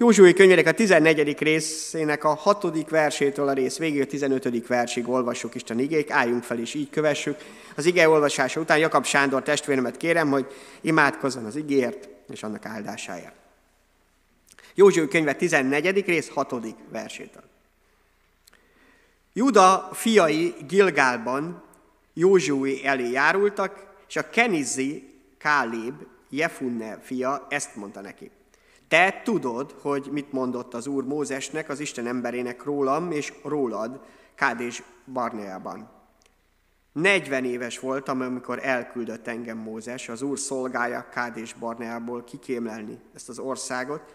Józsué könyvének a 14. részének a 6. versétől a rész végéig, a 15. versig olvassuk Isten igék, álljunk fel és így kövessük. Az ige olvasása után Jakab Sándor testvéremet kérem, hogy imádkozzon az igéért és annak áldásáért. Józsué könyve 14. rész 6. versétől. Juda fiai Gilgálban Józsué elé járultak, és a Kenizi Kálib, Jefunne fia ezt mondta neki. Te tudod, hogy mit mondott az Úr Mózesnek, az Isten emberének rólam és rólad Kádés Barneában. 40 éves voltam, amikor elküldött engem Mózes, az Úr szolgája Kádés Barneából kikémlelni ezt az országot,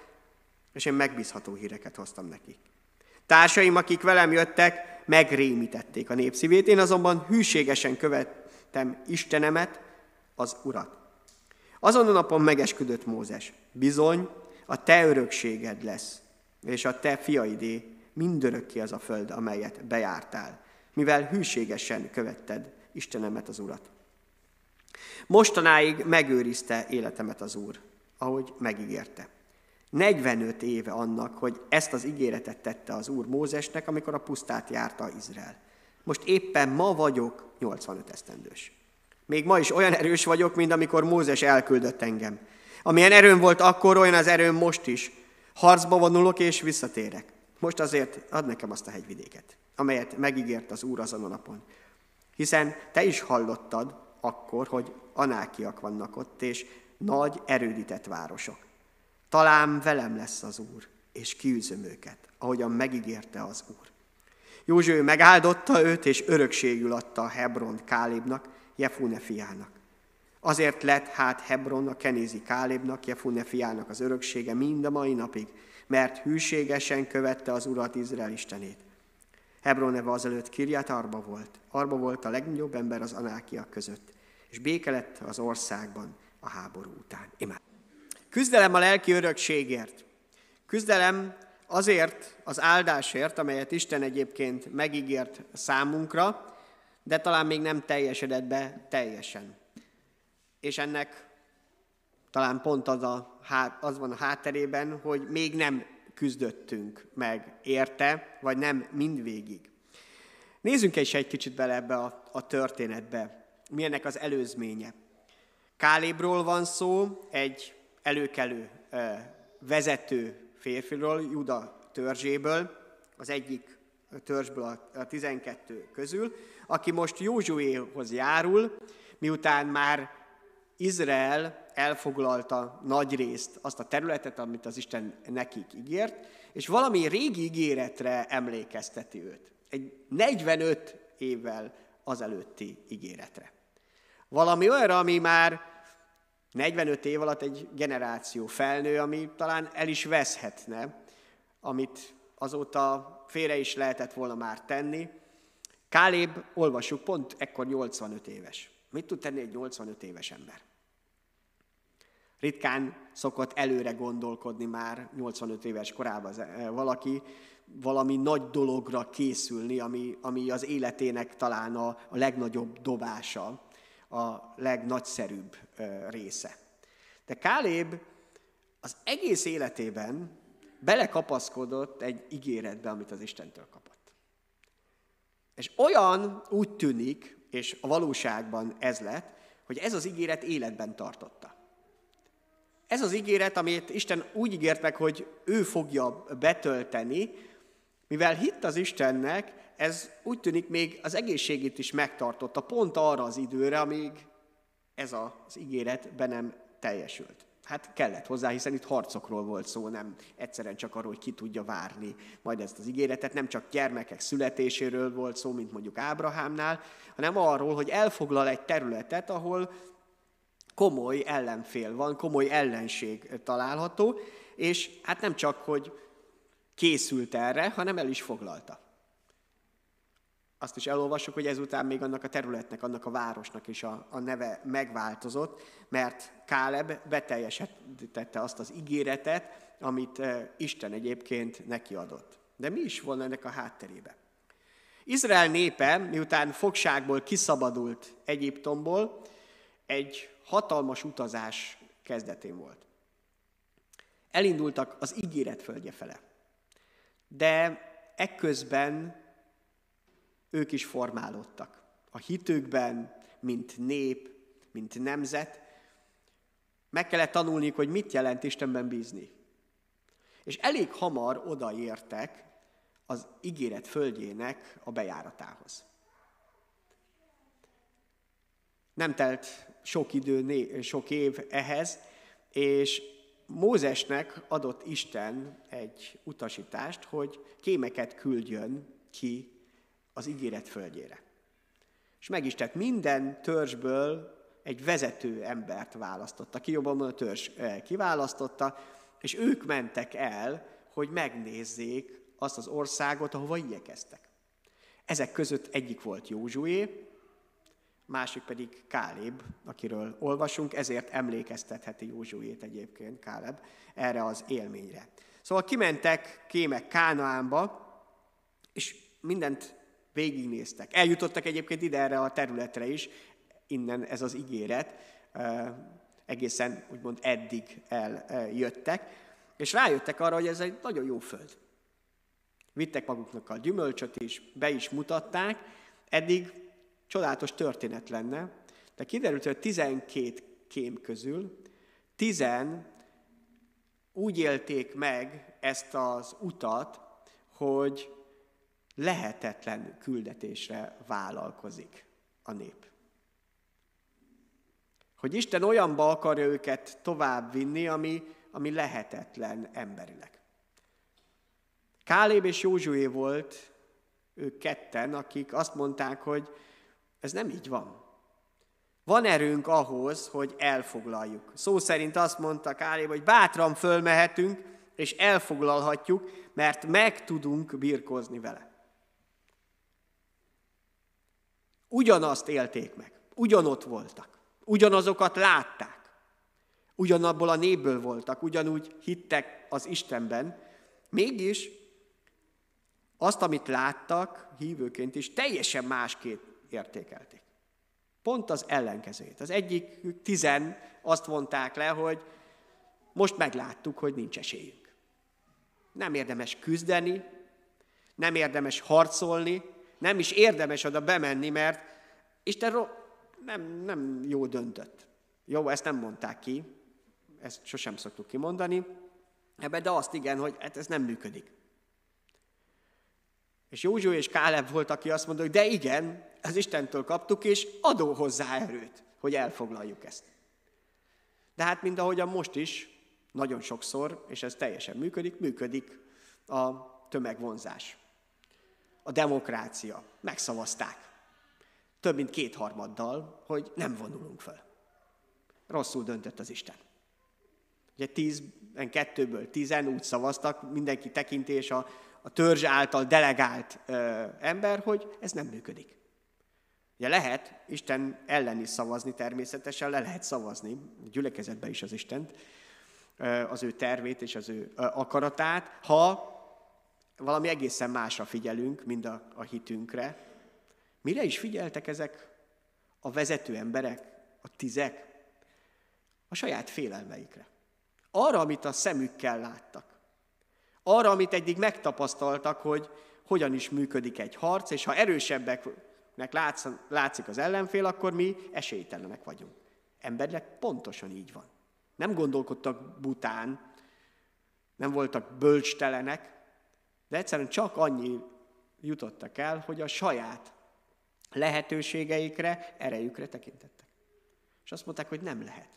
és én megbízható híreket hoztam nekik. Társaim, akik velem jöttek, megrémítették a népszívét, én azonban hűségesen követtem Istenemet, az Urat. Azon a napon megesküdött Mózes, bizony, a te örökséged lesz, és a te fiaidé mindörökké az a föld, amelyet bejártál, mivel hűségesen követted Istenemet az Urat. Mostanáig megőrizte életemet az Úr, ahogy megígérte. 45 éve annak, hogy ezt az ígéretet tette az Úr Mózesnek, amikor a pusztát járta Izrael. Most éppen ma vagyok 85 esztendős. Még ma is olyan erős vagyok, mint amikor Mózes elküldött engem. Amilyen erőm volt akkor, olyan az erőm most is. Harcba vonulok és visszatérek. Most azért ad nekem azt a hegyvidéket, amelyet megígért az Úr azon a napon. Hiszen te is hallottad akkor, hogy anákiak vannak ott, és nagy erődített városok. Talán velem lesz az Úr, és kiűzöm őket, ahogyan megígérte az Úr. Józső megáldotta őt, és örökségül adta Hebron Kálébnak, Jefune fiának. Azért lett hát Hebron a kenézi Kálébnak, Jefune fiának az öröksége mind a mai napig, mert hűségesen követte az Urat Izrael Istenét. Hebron neve azelőtt Kirját Arba volt. Arba volt a legnagyobb ember az anákiak között, és béke lett az országban a háború után. Imád. Küzdelem a lelki örökségért. Küzdelem azért az áldásért, amelyet Isten egyébként megígért számunkra, de talán még nem teljesedett be teljesen. És ennek talán pont az, a, az van a hátterében, hogy még nem küzdöttünk meg érte, vagy nem mindvégig. Nézzünk is egy kicsit bele ebbe a, a történetbe. Milyennek az előzménye? Kálébról van szó, egy előkelő vezető férfiról, Juda törzséből, az egyik törzsből a 12 közül, aki most Józsuéhoz járul, miután már Izrael elfoglalta nagy részt azt a területet, amit az Isten nekik ígért, és valami régi ígéretre emlékezteti őt. Egy 45 évvel azelőtti ígéretre. Valami olyanra, ami már 45 év alatt egy generáció felnő, ami talán el is veszhetne, amit azóta félre is lehetett volna már tenni. Káléb, olvassuk, pont ekkor 85 éves. Mit tud tenni egy 85 éves ember? Ritkán szokott előre gondolkodni már 85 éves korában valaki, valami nagy dologra készülni, ami, ami az életének talán a, a legnagyobb dobása, a legnagyszerűbb része. De Káléb az egész életében belekapaszkodott egy ígéretbe, amit az Istentől kapott. És olyan úgy tűnik, és a valóságban ez lett, hogy ez az ígéret életben tartotta. Ez az ígéret, amit Isten úgy ígért meg, hogy ő fogja betölteni, mivel hitt az Istennek, ez úgy tűnik még az egészségét is megtartotta, pont arra az időre, amíg ez az ígéret be nem teljesült. Hát kellett hozzá, hiszen itt harcokról volt szó, nem egyszerűen csak arról, hogy ki tudja várni majd ezt az ígéretet, nem csak gyermekek születéséről volt szó, mint mondjuk Ábrahámnál, hanem arról, hogy elfoglal egy területet, ahol komoly ellenfél van, komoly ellenség található, és hát nem csak, hogy készült erre, hanem el is foglalta. Azt is elolvassuk, hogy ezután még annak a területnek, annak a városnak is a, a neve megváltozott, mert Káleb beteljesítette azt az ígéretet, amit eh, Isten egyébként neki adott. De mi is volna ennek a hátterébe? Izrael népe, miután fogságból kiszabadult Egyiptomból, egy hatalmas utazás kezdetén volt. Elindultak az ígéret földje fele. De ekközben ők is formálódtak. A hitükben, mint nép, mint nemzet. Meg kellett tanulni, hogy mit jelent Istenben bízni. És elég hamar odaértek az ígéret földjének a bejáratához. Nem telt sok idő, sok év ehhez, és Mózesnek adott Isten egy utasítást, hogy kémeket küldjön ki az ígéret földjére. És meg is tett minden törzsből egy vezető embert választotta, ki jobban a törzs eh, kiválasztotta, és ők mentek el, hogy megnézzék azt az országot, ahova igyekeztek. Ezek között egyik volt Józsué, másik pedig Káleb, akiről olvasunk, ezért emlékeztetheti Józsuét egyébként Káleb erre az élményre. Szóval kimentek kémek Kánaánba, és mindent végignéztek. Eljutottak egyébként ide erre a területre is, innen ez az ígéret, egészen úgymond eddig eljöttek, és rájöttek arra, hogy ez egy nagyon jó föld. Vittek maguknak a gyümölcsöt is, be is mutatták, eddig csodálatos történet lenne, de kiderült, hogy a 12 kém közül 10 úgy élték meg ezt az utat, hogy lehetetlen küldetésre vállalkozik a nép. Hogy Isten olyanba akarja őket tovább vinni, ami, ami lehetetlen emberileg. Káléb és Józsué volt ők ketten, akik azt mondták, hogy ez nem így van. Van erőnk ahhoz, hogy elfoglaljuk. Szó szerint azt mondta Káléb, hogy bátran fölmehetünk, és elfoglalhatjuk, mert meg tudunk birkozni vele. Ugyanazt élték meg, ugyanott voltak, ugyanazokat látták, ugyanabból a népből voltak, ugyanúgy hittek az Istenben, mégis azt, amit láttak hívőként is, teljesen másképp értékelték. Pont az ellenkezőjét. Az egyik tizen azt vonták le, hogy most megláttuk, hogy nincs esélyünk. Nem érdemes küzdeni, nem érdemes harcolni, nem is érdemes oda bemenni, mert Isten nem, nem jó döntött. Jó, ezt nem mondták ki, ezt sosem szoktuk kimondani, ebbe, de azt igen, hogy hát ez nem működik. És Józsó és Káleb volt, aki azt mondta, hogy de igen, az Istentől kaptuk, és adó hozzá erőt, hogy elfoglaljuk ezt. De hát mind ahogyan most is, nagyon sokszor, és ez teljesen működik, működik a tömegvonzás. A demokrácia. Megszavazták. Több mint kétharmaddal, hogy nem vonulunk föl. Rosszul döntött az Isten. Ugye tízben, kettőből tizen úgy szavaztak, mindenki tekintés a, a törzs által delegált ö, ember, hogy ez nem működik. Ugye lehet Isten ellen is szavazni természetesen, le lehet szavazni, gyülekezetbe is az Istent, az ő tervét és az ő akaratát, ha valami egészen másra figyelünk, mint a, a hitünkre. Mire is figyeltek ezek a vezető emberek, a tizek? A saját félelmeikre. Arra, amit a szemükkel láttak. Arra, amit eddig megtapasztaltak, hogy hogyan is működik egy harc, és ha erősebbeknek látszik az ellenfél, akkor mi esélytelenek vagyunk. Embernek pontosan így van. Nem gondolkodtak bután, nem voltak bölcstelenek, de egyszerűen csak annyi jutottak el, hogy a saját lehetőségeikre, erejükre tekintettek. És azt mondták, hogy nem lehet.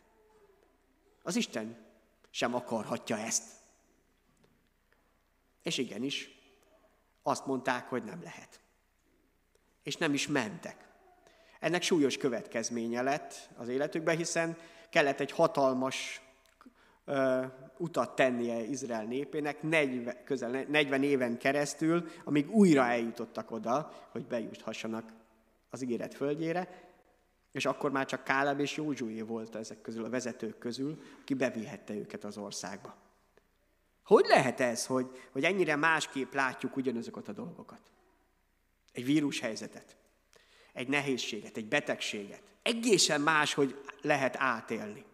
Az Isten sem akarhatja ezt. És igenis, azt mondták, hogy nem lehet. És nem is mentek. Ennek súlyos következménye lett az életükben, hiszen kellett egy hatalmas ö, utat tennie Izrael népének 40, közel 40 éven keresztül, amíg újra eljutottak oda, hogy bejuthassanak az ígéret földjére, és akkor már csak Káleb és Józsué volt ezek közül, a vezetők közül, aki bevihette őket az országba. Hogy lehet ez, hogy, hogy ennyire másképp látjuk ugyanazokat a dolgokat? Egy vírushelyzetet, egy nehézséget, egy betegséget. Egészen más, hogy lehet átélni.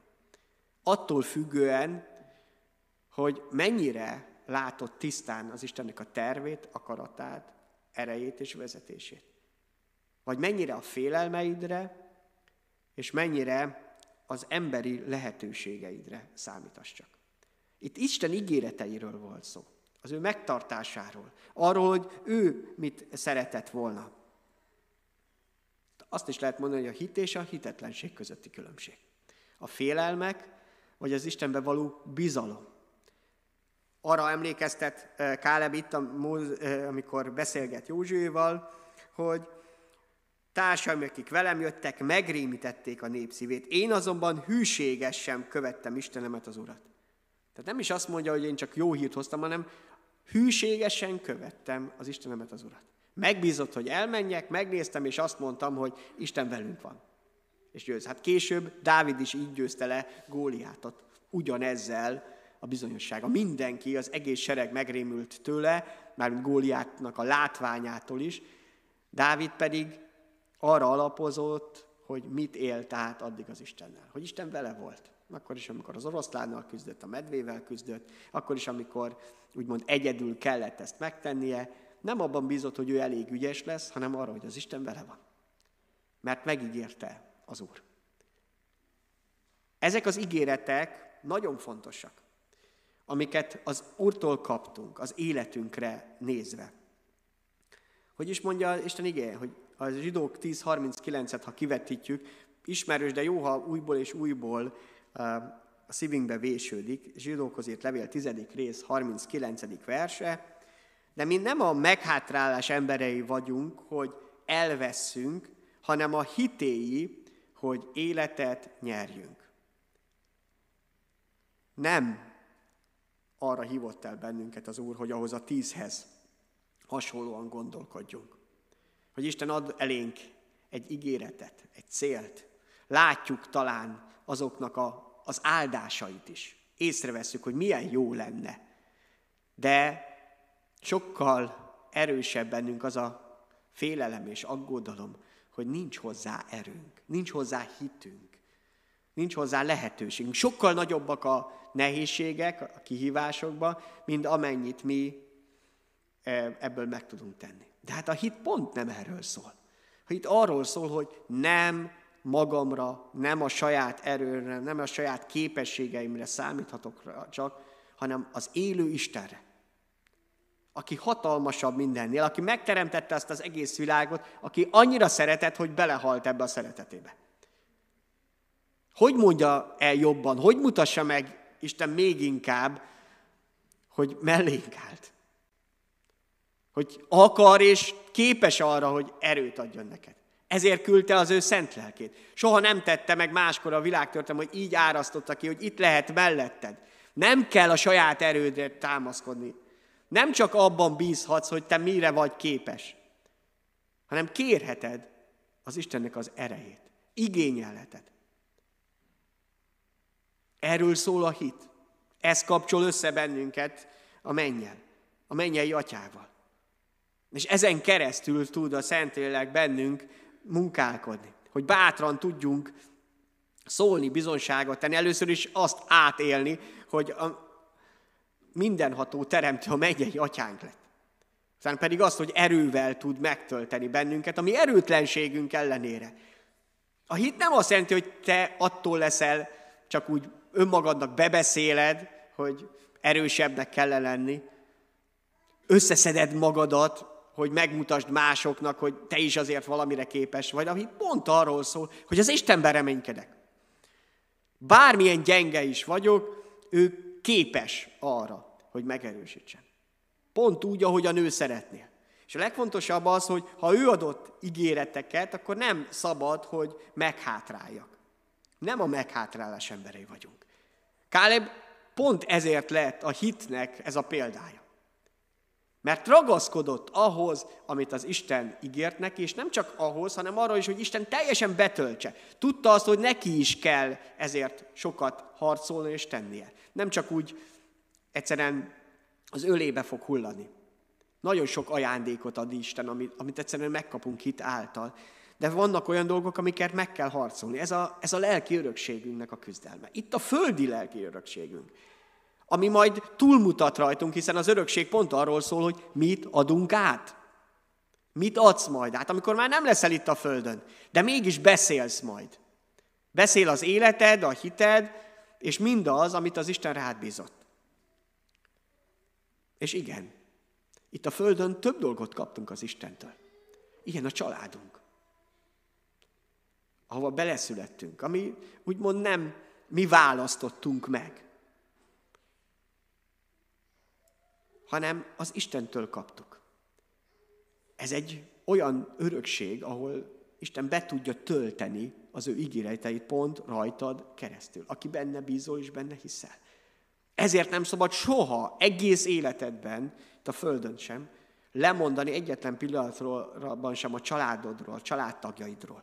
Attól függően, hogy mennyire látott tisztán az Istennek a tervét, akaratát, erejét és vezetését. Vagy mennyire a félelmeidre, és mennyire az emberi lehetőségeidre számítasz csak. Itt Isten ígéreteiről volt szó, az ő megtartásáról, arról, hogy ő mit szeretett volna. Azt is lehet mondani, hogy a hit és a hitetlenség közötti különbség. A félelmek, vagy az Istenbe való bizalom. Arra emlékeztet eh, Káleb itt, eh, amikor beszélget Józsuéval, hogy társaim, akik velem jöttek, megrémítették a népszívét. Én azonban hűségesen követtem Istenemet, az Urat. Tehát nem is azt mondja, hogy én csak jó hírt hoztam, hanem hűségesen követtem az Istenemet, az Urat. Megbízott, hogy elmenjek, megnéztem, és azt mondtam, hogy Isten velünk van. És győz. Hát később Dávid is így győzte le Góliátot. Ugyanezzel a bizonyossága. Mindenki, az egész sereg megrémült tőle, mármint Góliátnak a látványától is. Dávid pedig arra alapozott, hogy mit élt át addig az Istennel. Hogy Isten vele volt. Akkor is, amikor az oroszlánnal küzdött, a medvével küzdött, akkor is, amikor úgymond egyedül kellett ezt megtennie, nem abban bízott, hogy ő elég ügyes lesz, hanem arra, hogy az Isten vele van. Mert megígérte az Úr. Ezek az ígéretek nagyon fontosak, amiket az Úrtól kaptunk, az életünkre nézve. Hogy is mondja Isten igéje, hogy a zsidók 10.39-et, ha kivetítjük, ismerős, de jó, ha újból és újból a szívünkbe vésődik. Zsidókhoz írt levél 10. rész 39. verse, de mi nem a meghátrálás emberei vagyunk, hogy elveszünk, hanem a hitéi, hogy életet nyerjünk. Nem arra hívott el bennünket az Úr, hogy ahhoz a tízhez hasonlóan gondolkodjunk. Hogy Isten ad elénk egy ígéretet, egy célt. Látjuk talán azoknak a, az áldásait is. Észreveszünk, hogy milyen jó lenne. De sokkal erősebb bennünk az a félelem és aggódalom, hogy nincs hozzá erőnk, nincs hozzá hitünk, nincs hozzá lehetőségünk. Sokkal nagyobbak a nehézségek, a kihívásokba, mint amennyit mi e, ebből meg tudunk tenni. De hát a hit pont nem erről szól. A hit arról szól, hogy nem magamra, nem a saját erőre, nem a saját képességeimre számíthatok csak, hanem az élő Istenre, aki hatalmasabb mindennél, aki megteremtette ezt az egész világot, aki annyira szeretett, hogy belehalt ebbe a szeretetébe. Hogy mondja el jobban, hogy mutassa meg Isten még inkább, hogy mellénk állt? Hogy akar és képes arra, hogy erőt adjon neked. Ezért küldte az ő szent lelkét. Soha nem tette meg máskor a világtörtem, hogy így árasztotta ki, hogy itt lehet melletted. Nem kell a saját erődre támaszkodni. Nem csak abban bízhatsz, hogy te mire vagy képes, hanem kérheted az Istennek az erejét. Igényelheted. Erről szól a hit. Ez kapcsol össze bennünket a mennyel, a mennyei atyával. És ezen keresztül tud a Szentlélek bennünk munkálkodni, hogy bátran tudjunk szólni, bizonságot tenni. Először is azt átélni, hogy mindenható teremtő a mennyei atyánk lett. Aztán pedig azt, hogy erővel tud megtölteni bennünket, ami erőtlenségünk ellenére. A hit nem azt jelenti, hogy te attól leszel, csak úgy önmagadnak bebeszéled, hogy erősebbnek kell lenni. Összeszeded magadat, hogy megmutasd másoknak, hogy te is azért valamire képes vagy, ami pont arról szól, hogy az Istenben reménykedek. Bármilyen gyenge is vagyok, ő képes arra, hogy megerősítsen. Pont úgy, ahogy a nő szeretnél. És a legfontosabb az, hogy ha ő adott ígéreteket, akkor nem szabad, hogy meghátráljak. Nem a meghátrálás emberei vagyunk. Káleb pont ezért lett a hitnek ez a példája. Mert ragaszkodott ahhoz, amit az Isten ígért neki, és nem csak ahhoz, hanem arra is, hogy Isten teljesen betöltse. Tudta azt, hogy neki is kell ezért sokat harcolni és tennie. Nem csak úgy egyszerűen az ölébe fog hullani. Nagyon sok ajándékot ad Isten, amit, amit egyszerűen megkapunk hit által. De vannak olyan dolgok, amiket meg kell harcolni. Ez a, ez a lelki örökségünknek a küzdelme. Itt a földi lelki örökségünk. Ami majd túlmutat rajtunk, hiszen az örökség pont arról szól, hogy mit adunk át. Mit adsz majd át, amikor már nem leszel itt a földön, de mégis beszélsz majd. Beszél az életed, a hited, és mindaz, amit az Isten rád bízott. És igen, itt a Földön több dolgot kaptunk az Istentől. Ilyen a családunk, ahova beleszülettünk, ami úgymond nem mi választottunk meg, hanem az Istentől kaptuk. Ez egy olyan örökség, ahol Isten be tudja tölteni az ő ígéreteit pont rajtad keresztül, aki benne bízol és benne hiszel. Ezért nem szabad soha, egész életedben, itt a Földön sem, lemondani egyetlen pillanatról sem a családodról, a családtagjaidról.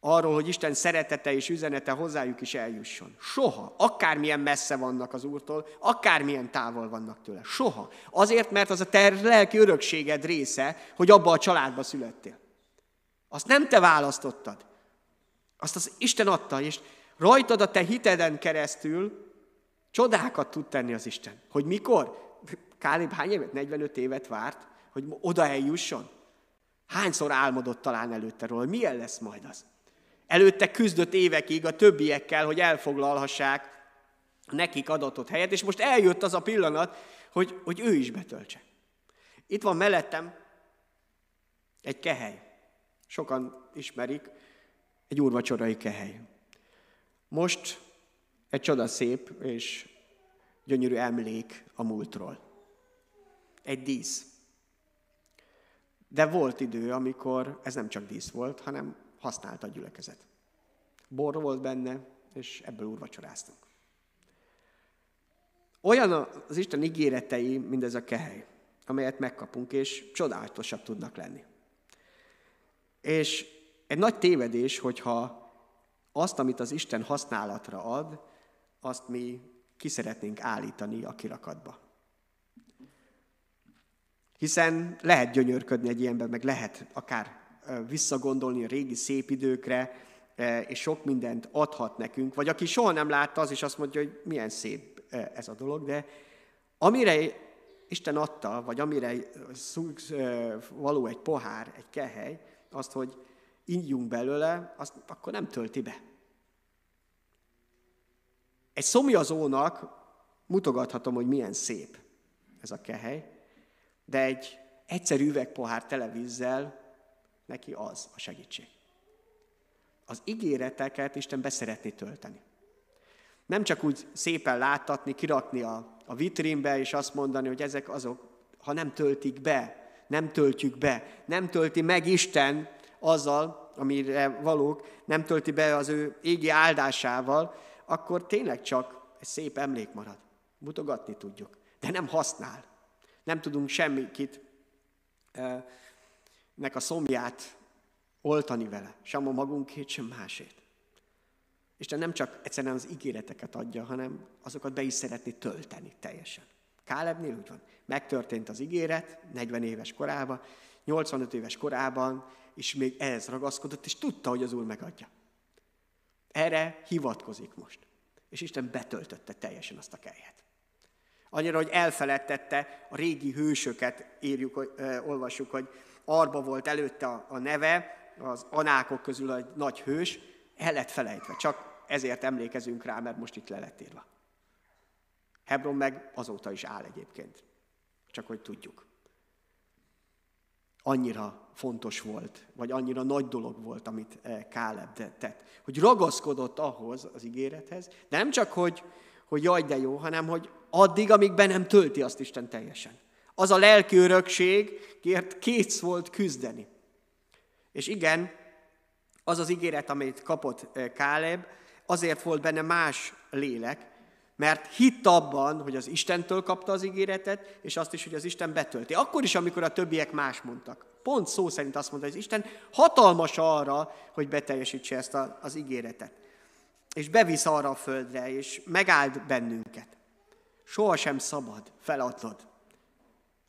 Arról, hogy Isten szeretete és üzenete hozzájuk is eljusson. Soha. Akármilyen messze vannak az Úrtól, akármilyen távol vannak tőle. Soha. Azért, mert az a te lelki örökséged része, hogy abba a családba születtél. Azt nem te választottad. Azt az Isten adta, és rajtad a te hiteden keresztül csodákat tud tenni az Isten. Hogy mikor? Kálib hány évet? 45 évet várt, hogy oda eljusson? Hányszor álmodott talán előtte róla, milyen lesz majd az? Előtte küzdött évekig a többiekkel, hogy elfoglalhassák nekik adatot helyet, és most eljött az a pillanat, hogy, hogy ő is betöltse. Itt van mellettem egy kehely. Sokan ismerik, egy úrvacsorai kehely. Most egy csodaszép és gyönyörű emlék a múltról. Egy dísz. De volt idő, amikor ez nem csak dísz volt, hanem használta a gyülekezet. Bor volt benne, és ebből úrvacsoráztunk. Olyan az Isten ígéretei, mint ez a kehely, amelyet megkapunk, és csodálatosak tudnak lenni. És egy nagy tévedés, hogyha azt, amit az Isten használatra ad, azt mi ki szeretnénk állítani a kirakatba. Hiszen lehet gyönyörködni egy ilyenben, meg lehet akár visszagondolni a régi szép időkre, és sok mindent adhat nekünk, vagy aki soha nem látta, az is azt mondja, hogy milyen szép ez a dolog, de amire Isten adta, vagy amire való egy pohár, egy kehely, azt, hogy ígyunk belőle, azt akkor nem tölti be. Egy szomjazónak mutogathatom, hogy milyen szép ez a kehely, de egy egyszerű üvegpohár televízzel neki az a segítség. Az ígéreteket Isten beszeretni tölteni. Nem csak úgy szépen láttatni, kirakni a, a vitrínbe, és azt mondani, hogy ezek azok, ha nem töltik be, nem töltjük be, nem tölti meg Isten azzal, amire valók, nem tölti be az ő égi áldásával, akkor tényleg csak egy szép emlék marad. Mutogatni tudjuk, de nem használ. Nem tudunk semmit nek a szomját oltani vele, sem a magunkét, sem másét. Isten nem csak egyszerűen az ígéreteket adja, hanem azokat be is szeretni tölteni teljesen. Kálebnél úgy van. Megtörtént az ígéret 40 éves korában, 85 éves korában, és még ehhez ragaszkodott, és tudta, hogy az Úr megadja. Erre hivatkozik most. És Isten betöltötte teljesen azt a kelyet. Annyira, hogy elfeledtette a régi hősöket, írjuk, olvassuk, hogy Arba volt előtte a, a neve, az anákok közül egy nagy hős, el lett felejtve. Csak ezért emlékezünk rá, mert most itt le lett írva. Hebron meg azóta is áll egyébként. Csak hogy tudjuk annyira fontos volt, vagy annyira nagy dolog volt, amit eh, Káleb tett. Hogy ragaszkodott ahhoz az ígérethez, de nem csak, hogy, hogy jaj, de jó, hanem hogy addig, amíg be nem tölti azt Isten teljesen. Az a lelki örökségért kész volt küzdeni. És igen, az az ígéret, amit kapott eh, Káleb, azért volt benne más lélek, mert hitt abban, hogy az Istentől kapta az ígéretet, és azt is, hogy az Isten betölti. Akkor is, amikor a többiek más mondtak. Pont szó szerint azt mondta, hogy az Isten hatalmas arra, hogy beteljesítse ezt a, az ígéretet. És bevisz arra a földre, és megáld bennünket. Soha sem szabad feladnod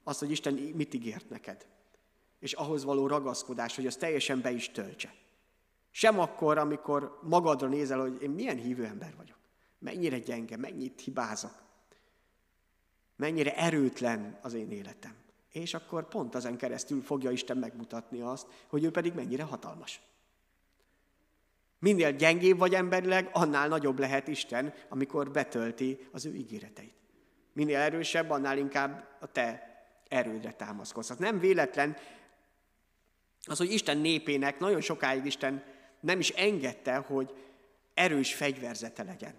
azt, hogy Isten mit ígért neked. És ahhoz való ragaszkodás, hogy az teljesen be is töltse. Sem akkor, amikor magadra nézel, hogy én milyen hívő ember vagyok. Mennyire gyenge, mennyit hibázok. Mennyire erőtlen az én életem. És akkor pont ezen keresztül fogja Isten megmutatni azt, hogy ő pedig mennyire hatalmas. Minél gyengébb vagy emberileg, annál nagyobb lehet Isten, amikor betölti az ő ígéreteit. Minél erősebb, annál inkább a te erődre támaszkodsz. Nem véletlen az, hogy Isten népének nagyon sokáig Isten nem is engedte, hogy erős fegyverzete legyen.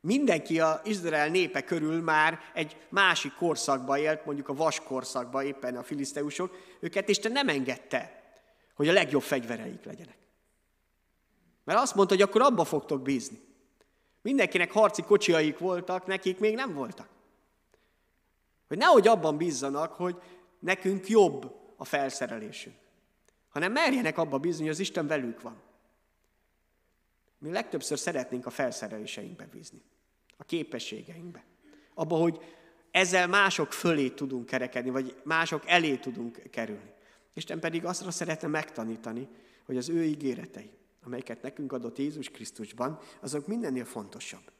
Mindenki a Izrael népe körül már egy másik korszakba élt, mondjuk a vaskorszakba éppen a filiszteusok, őket Isten nem engedte, hogy a legjobb fegyvereik legyenek. Mert azt mondta, hogy akkor abba fogtok bízni. Mindenkinek harci kocsiaik voltak, nekik még nem voltak. Hogy nehogy abban bízzanak, hogy nekünk jobb a felszerelésünk, hanem merjenek abba bízni, hogy az Isten velük van. Mi legtöbbször szeretnénk a felszereléseinkbe bízni, a képességeinkbe. Abba, hogy ezzel mások fölé tudunk kerekedni, vagy mások elé tudunk kerülni. Isten pedig azt szeretne megtanítani, hogy az ő ígéretei, amelyeket nekünk adott Jézus Krisztusban, azok mindennél fontosabb.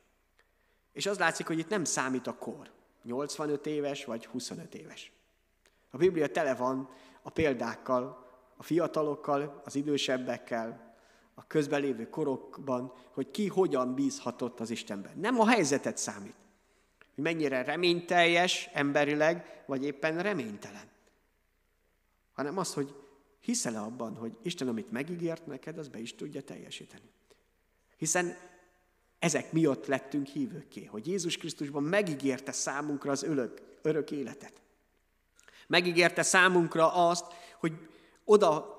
És az látszik, hogy itt nem számít a kor. 85 éves vagy 25 éves. A Biblia tele van a példákkal, a fiatalokkal, az idősebbekkel, a közbelévő korokban, hogy ki hogyan bízhatott az Istenben. Nem a helyzetet számít, hogy mennyire reményteljes emberileg, vagy éppen reménytelen, hanem az, hogy hiszel-e abban, hogy Isten, amit megígért neked, az be is tudja teljesíteni. Hiszen ezek miatt lettünk hívőké, hogy Jézus Krisztusban megígérte számunkra az örök, örök életet. Megígérte számunkra azt, hogy oda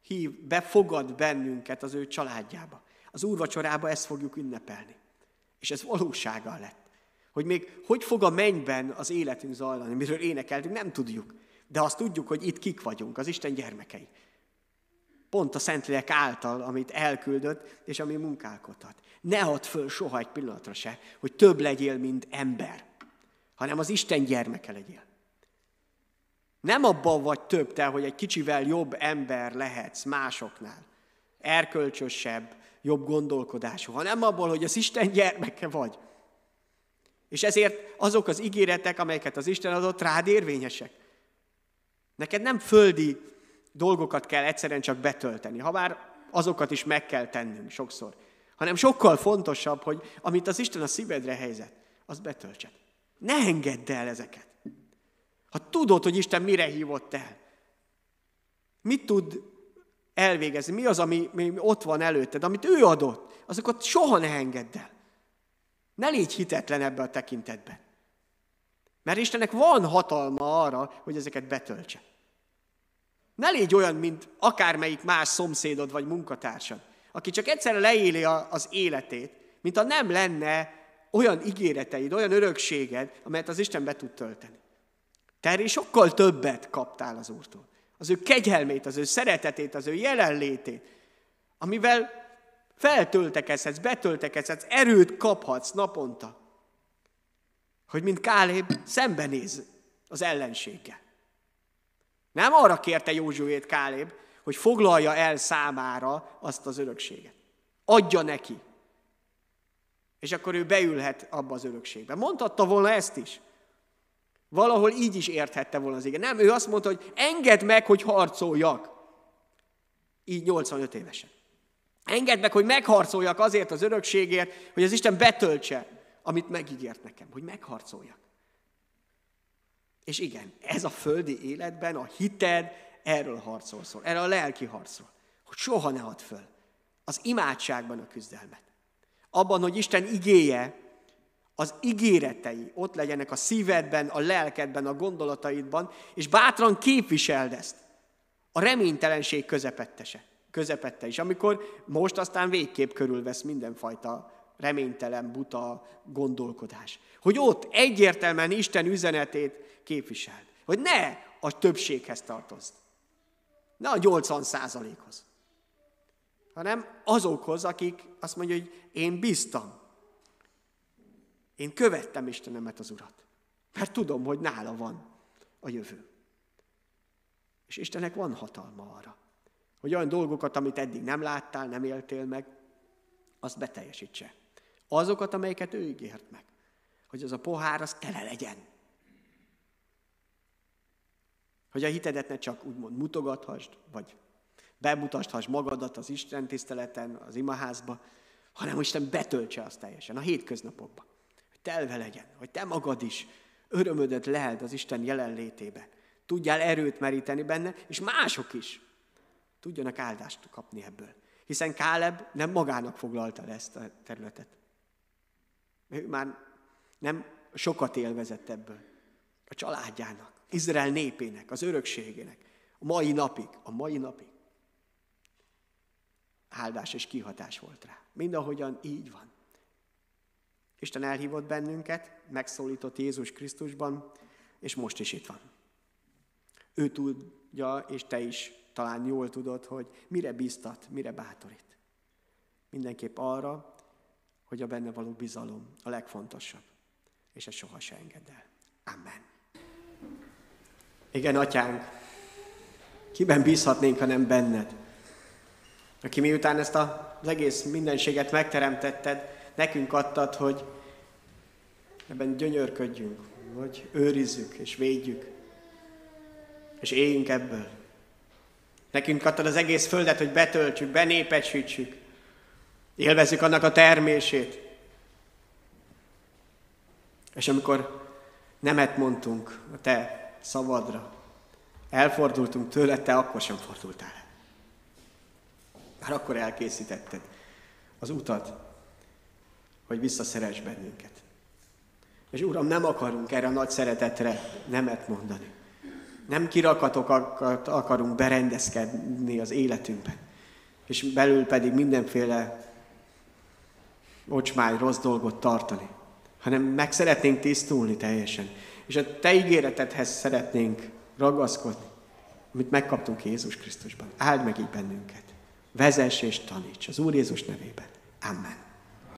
hív, befogad bennünket az ő családjába. Az úrvacsorába ezt fogjuk ünnepelni. És ez valósággal lett. Hogy még hogy fog a mennyben az életünk zajlani, miről énekeltünk, nem tudjuk. De azt tudjuk, hogy itt kik vagyunk, az Isten gyermekei. Pont a Szentlélek által, amit elküldött, és ami munkálkodhat. Ne add föl soha egy pillanatra se, hogy több legyél, mint ember, hanem az Isten gyermeke legyél. Nem abban vagy több te, hogy egy kicsivel jobb ember lehetsz másoknál, erkölcsösebb, jobb gondolkodású, hanem abból, hogy az Isten gyermeke vagy. És ezért azok az ígéretek, amelyeket az Isten adott, rád érvényesek. Neked nem földi dolgokat kell egyszerűen csak betölteni, ha már azokat is meg kell tennünk sokszor, hanem sokkal fontosabb, hogy amit az Isten a szívedre helyezett, azt betöltsed. Ne engedd el ezeket. Ha tudod, hogy Isten mire hívott el, mit tud elvégezni, mi az, ami, ami ott van előtted, amit ő adott, azokat soha ne engedd el. Ne légy hitetlen ebbe a tekintetben. Mert Istennek van hatalma arra, hogy ezeket betöltse. Ne légy olyan, mint akármelyik más szomszédod vagy munkatársad, aki csak egyszerre leéli az életét, mint ha nem lenne olyan ígéreteid, olyan örökséged, amelyet az Isten be tud tölteni. Te erre sokkal többet kaptál az Úrtól. Az ő kegyelmét, az ő szeretetét, az ő jelenlétét, amivel feltöltekezhetsz, betöltekezhetsz, erőt kaphatsz naponta. Hogy mint Kálép szembenéz az ellenséggel. Nem arra kérte Józsuét Kálép, hogy foglalja el számára azt az örökséget. Adja neki. És akkor ő beülhet abba az örökségbe. Mondhatta volna ezt is. Valahol így is érthette volna az igen. Nem, ő azt mondta, hogy engedd meg, hogy harcoljak. Így 85 évesen. Engedd meg, hogy megharcoljak azért az örökségért, hogy az Isten betöltse, amit megígért nekem, hogy megharcoljak. És igen, ez a földi életben a hited erről harcol szól, erről a lelki harcol, hogy soha ne add föl. Az imádságban a küzdelmet. Abban, hogy Isten igéje, az ígéretei ott legyenek a szívedben, a lelkedben, a gondolataidban, és bátran képviseld ezt. A reménytelenség közepettese, közepette is, amikor most aztán végképp körülvesz mindenfajta reménytelen, buta gondolkodás. Hogy ott egyértelműen Isten üzenetét képviseld. Hogy ne a többséghez tartozd. Ne a 80 százalékhoz. Hanem azokhoz, akik azt mondja, hogy én bíztam. Én követtem Istenemet az Urat. Mert tudom, hogy nála van a jövő. És Istennek van hatalma arra, hogy olyan dolgokat, amit eddig nem láttál, nem éltél meg, azt beteljesítse Azokat, amelyeket ő ígért meg. Hogy az a pohár, az tele legyen. Hogy a hitedet ne csak úgymond mutogathasd, vagy bemutasthasd magadat az Isten tiszteleten, az imaházba, hanem Isten betöltse azt teljesen a hétköznapokban. Hogy telve legyen, hogy te magad is örömödet leheld az Isten jelenlétébe. Tudjál erőt meríteni benne, és mások is tudjanak áldást kapni ebből. Hiszen Káleb nem magának foglalta le ezt a területet. Ő már nem sokat élvezett ebből. A családjának, Izrael népének, az örökségének. A mai napig, a mai napig. Áldás és kihatás volt rá. Mindahogyan így van. Isten elhívott bennünket, megszólított Jézus Krisztusban, és most is itt van. Ő tudja, és te is talán jól tudod, hogy mire biztat, mire bátorít. Mindenképp arra, hogy a benne való bizalom a legfontosabb, és ezt soha se engedd el. Amen. Igen, atyánk, kiben bízhatnénk, ha nem benned? Aki miután ezt az egész mindenséget megteremtetted, nekünk adtad, hogy ebben gyönyörködjünk, hogy őrizzük és védjük, és éljünk ebből. Nekünk adtad az egész földet, hogy betöltsük, benépesítsük, élvezzük annak a termését. És amikor nemet mondtunk a te szavadra, elfordultunk tőle, te akkor sem fordultál el. Már akkor elkészítetted az utat, hogy visszaszeres bennünket. És Uram, nem akarunk erre a nagy szeretetre nemet mondani. Nem kirakatokat akarunk berendezkedni az életünkben. És belül pedig mindenféle ocsmány, rossz dolgot tartani. Hanem meg szeretnénk tisztulni teljesen. És a Te ígéretedhez szeretnénk ragaszkodni, amit megkaptunk Jézus Krisztusban. Áld meg így bennünket. Vezess és taníts az Úr Jézus nevében. Amen.